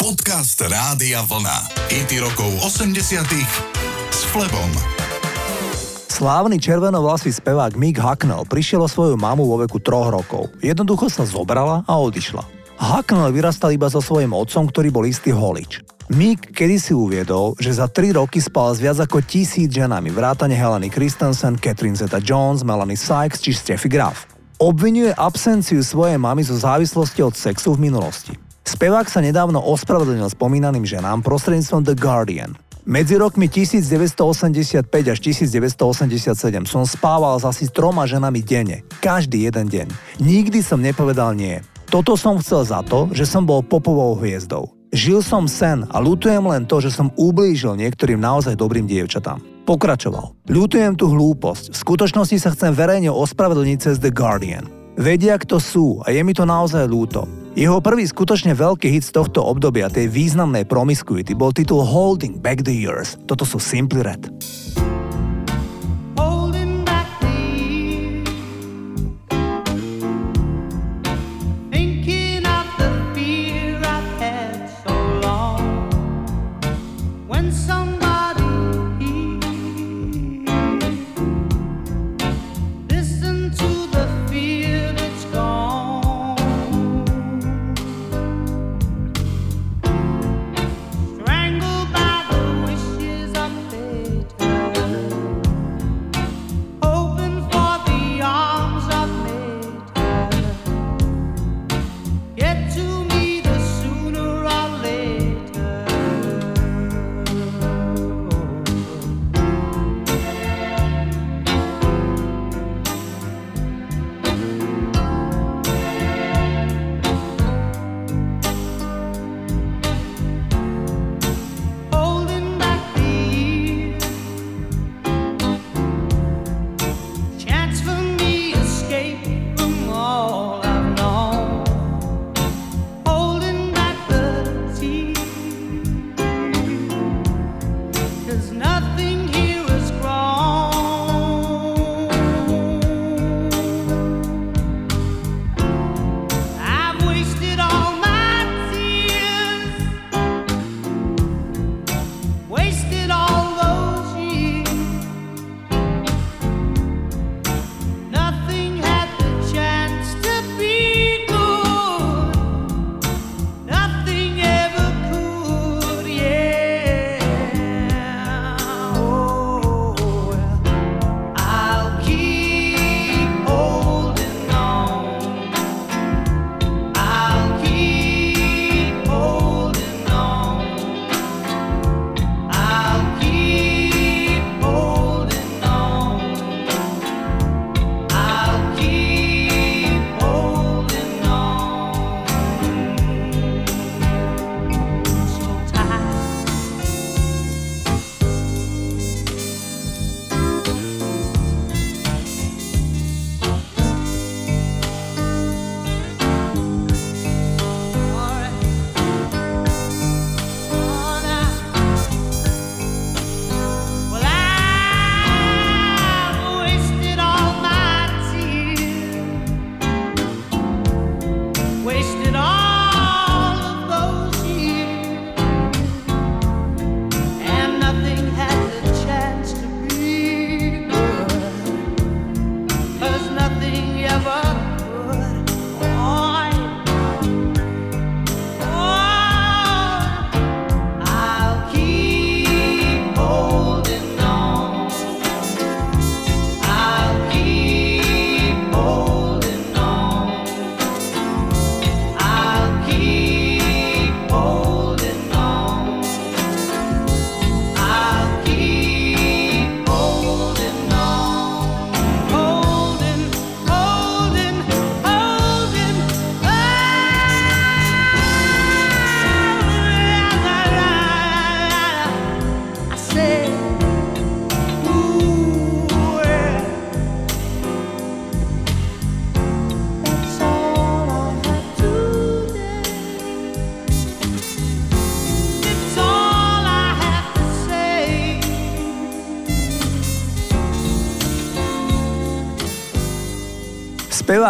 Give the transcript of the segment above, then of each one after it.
Podcast Rádia Vlna. IT rokov 80 s Flebom. Slávny červenovlasý spevák Mick Hucknall prišiel o svoju mamu vo veku troch rokov. Jednoducho sa zobrala a odišla. Hucknall vyrastal iba so svojím otcom, ktorý bol istý holič. Mick kedysi uviedol, že za 3 roky spal s viac ako tisíc ženami, vrátane Heleny Christensen, Catherine Zeta-Jones, Melanie Sykes či Steffi Graf. Obvinuje absenciu svojej mamy zo závislosti od sexu v minulosti. Spevák sa nedávno ospravedlnil spomínaným ženám prostredníctvom The Guardian. Medzi rokmi 1985 až 1987 som spával s asi troma ženami denne, každý jeden deň. Nikdy som nepovedal nie. Toto som chcel za to, že som bol popovou hviezdou. Žil som sen a lutujem len to, že som ublížil niektorým naozaj dobrým dievčatám. Pokračoval. Ľutujem tú hlúposť. V skutočnosti sa chcem verejne ospravedlniť cez The Guardian. Vedia, kto sú a je mi to naozaj ľúto. Jeho prvý skutočne veľký hit z tohto obdobia, tej významnej promiscuity, bol titul Holding Back the Years. Toto sú Simply Red.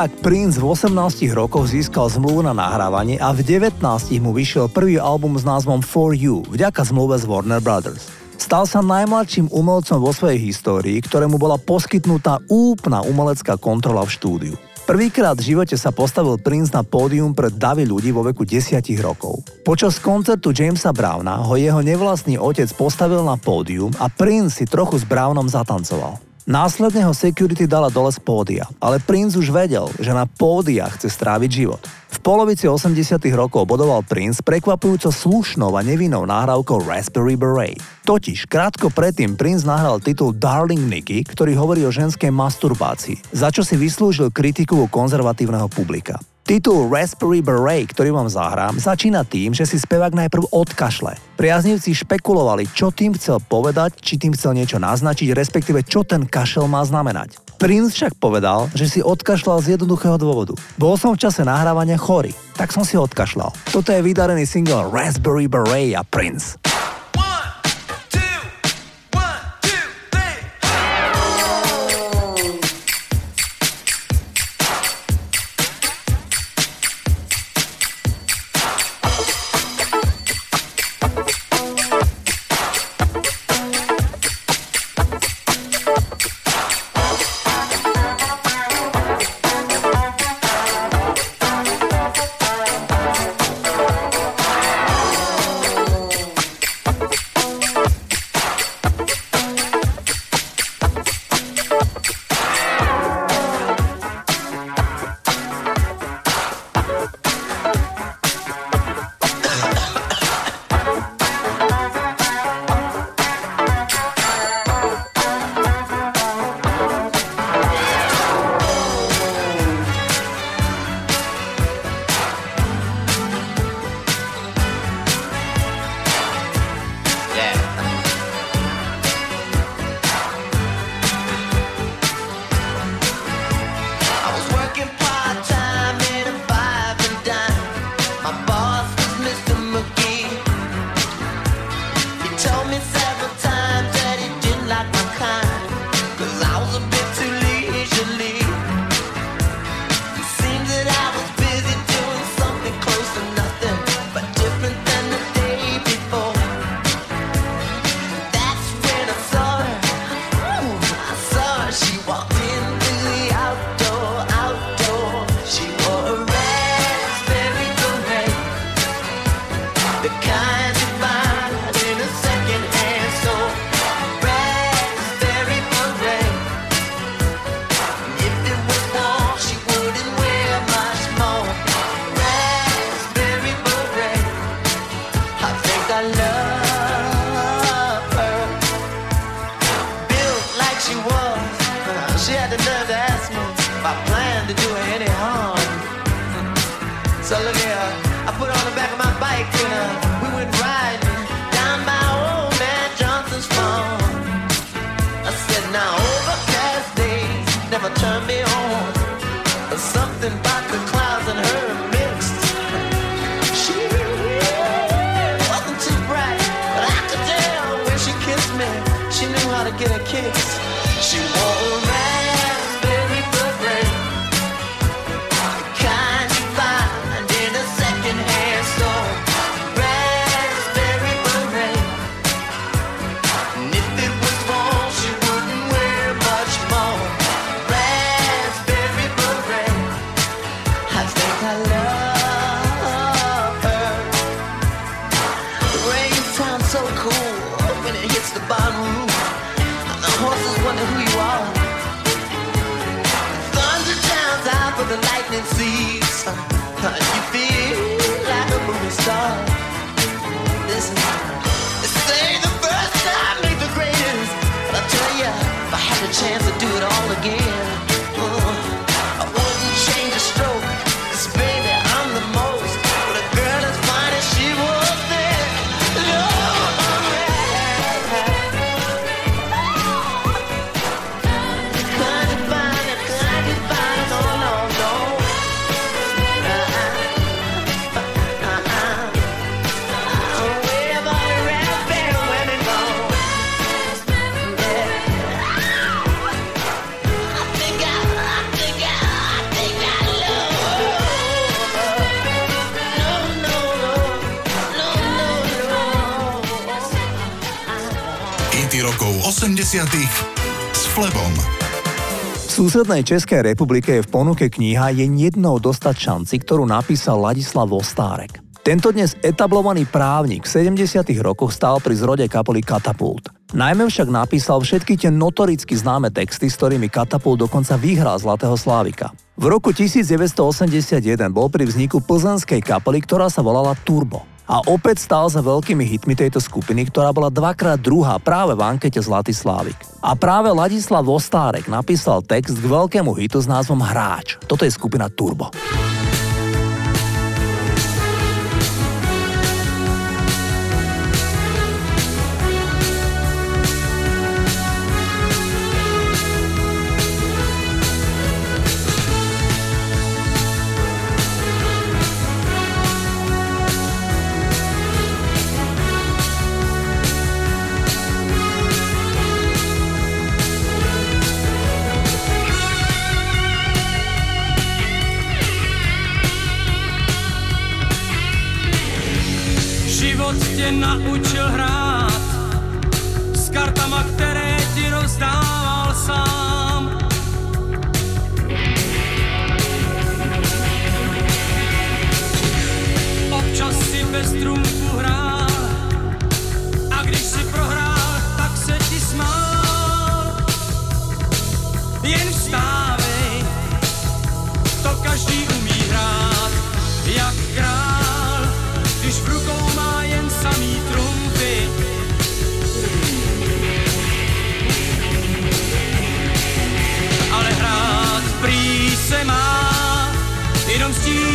Spevák Prince v 18 rokoch získal zmluvu na nahrávanie a v 19 mu vyšiel prvý album s názvom For You, vďaka zmluve z Warner Brothers. Stal sa najmladším umelcom vo svojej histórii, ktorému bola poskytnutá úplná umelecká kontrola v štúdiu. Prvýkrát v živote sa postavil Prince na pódium pred davy ľudí vo veku 10 rokov. Počas koncertu Jamesa Browna ho jeho nevlastný otec postavil na pódium a Prince si trochu s Brownom zatancoval. Následne ho security dala dole z pódia, ale Prince už vedel, že na pódia chce stráviť život. V polovici 80 rokov bodoval Prince prekvapujúco slušnou a nevinnou nahrávkou Raspberry Beret. Totiž krátko predtým Prince nahral titul Darling Nicky, ktorý hovorí o ženskej masturbácii, za čo si vyslúžil kritiku u konzervatívneho publika. Titul Raspberry Beret, ktorý vám zahrám, začína tým, že si spevák najprv odkašle. Priaznivci špekulovali, čo tým chcel povedať, či tým chcel niečo naznačiť, respektíve čo ten kašel má znamenať. Prince však povedal, že si odkašľal z jednoduchého dôvodu. Bol som v čase nahrávania chorý, tak som si odkašľal. Toto je vydarený single Raspberry Beret a Prince. had the nerve to ask me if I planned to do her any harm. so look here. I put her on the back of my bike and uh, we went riding down by old man Johnson's farm. I said, now overcast days never turn me on, but something about the clouds and her mixed. She wasn't too bright, but I could when she kissed me, she knew how to get a kiss. to do it all. Rokov 80 s Flebom. V susednej Českej republike je v ponuke kniha Je jednou dostať šanci, ktorú napísal Ladislav Vostárek. Tento dnes etablovaný právnik v 70. rokoch stál pri zrode kapely Katapult. Najmä však napísal všetky tie notoricky známe texty, s ktorými Katapult dokonca vyhral Zlatého Slávika. V roku 1981 bol pri vzniku plzenskej kapely, ktorá sa volala Turbo. A opäť stál za veľkými hitmi tejto skupiny, ktorá bola dvakrát druhá práve v ankete Zlatý Slávik. A práve Ladislav Vostárek napísal text k veľkému hitu s názvom Hráč. Toto je skupina Turbo. Život tě naučil hrát s kartama, které ti rozdával sám. Občas si bez trumfu comes to you.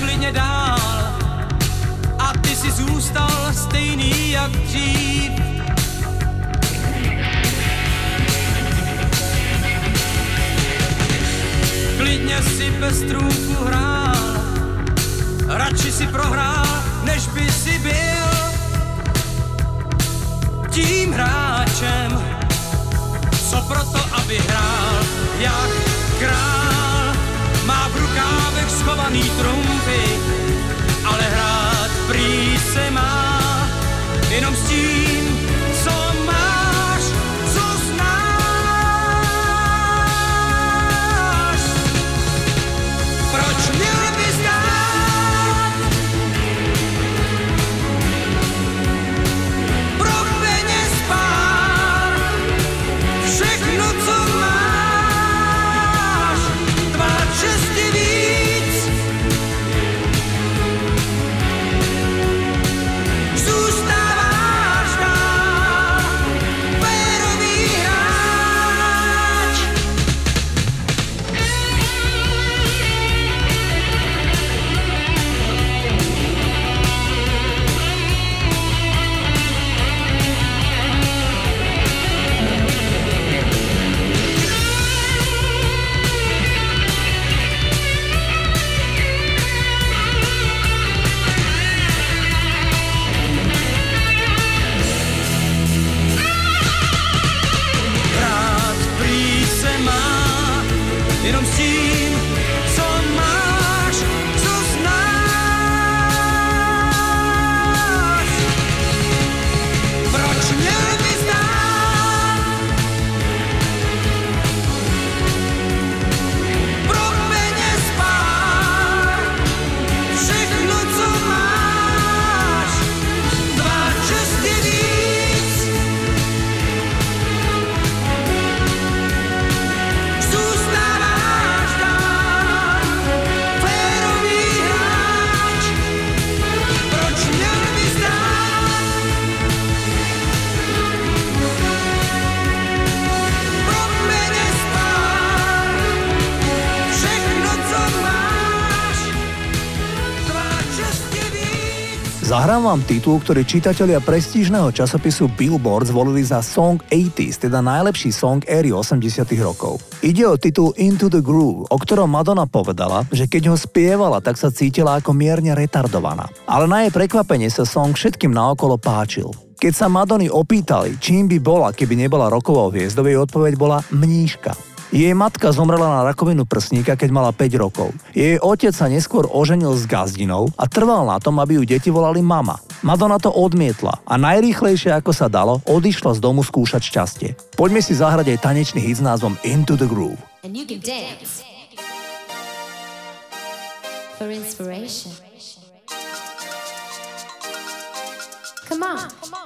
klidně dál. A ty si zůstal stejný jak dřív. Klidně si bez trůnku hrál, radši si prohrál, než by si byl tím hráčem, co proto, aby hrál jak král, má v rukách zachovaný trumfy, ale hrát prý se má. Zahrám vám titul, ktorý čitatelia prestížneho časopisu Billboard zvolili za Song 80s, teda najlepší song éry 80 rokov. Ide o titul Into the Groove, o ktorom Madonna povedala, že keď ho spievala, tak sa cítila ako mierne retardovaná. Ale na jej prekvapenie sa song všetkým naokolo páčil. Keď sa Madony opýtali, čím by bola, keby nebola rokovou hviezdou, jej odpoveď bola mníška. Jej matka zomrela na rakovinu prsníka, keď mala 5 rokov. Jej otec sa neskôr oženil s gazdinou a trval na tom, aby ju deti volali mama. Madonna to odmietla a najrýchlejšie ako sa dalo, odišla z domu skúšať šťastie. Poďme si zahrať aj tanečný hit s názvom Into the Groove. And you can dance for inspiration. Come on.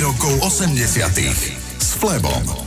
Rokov 80 s Flebom.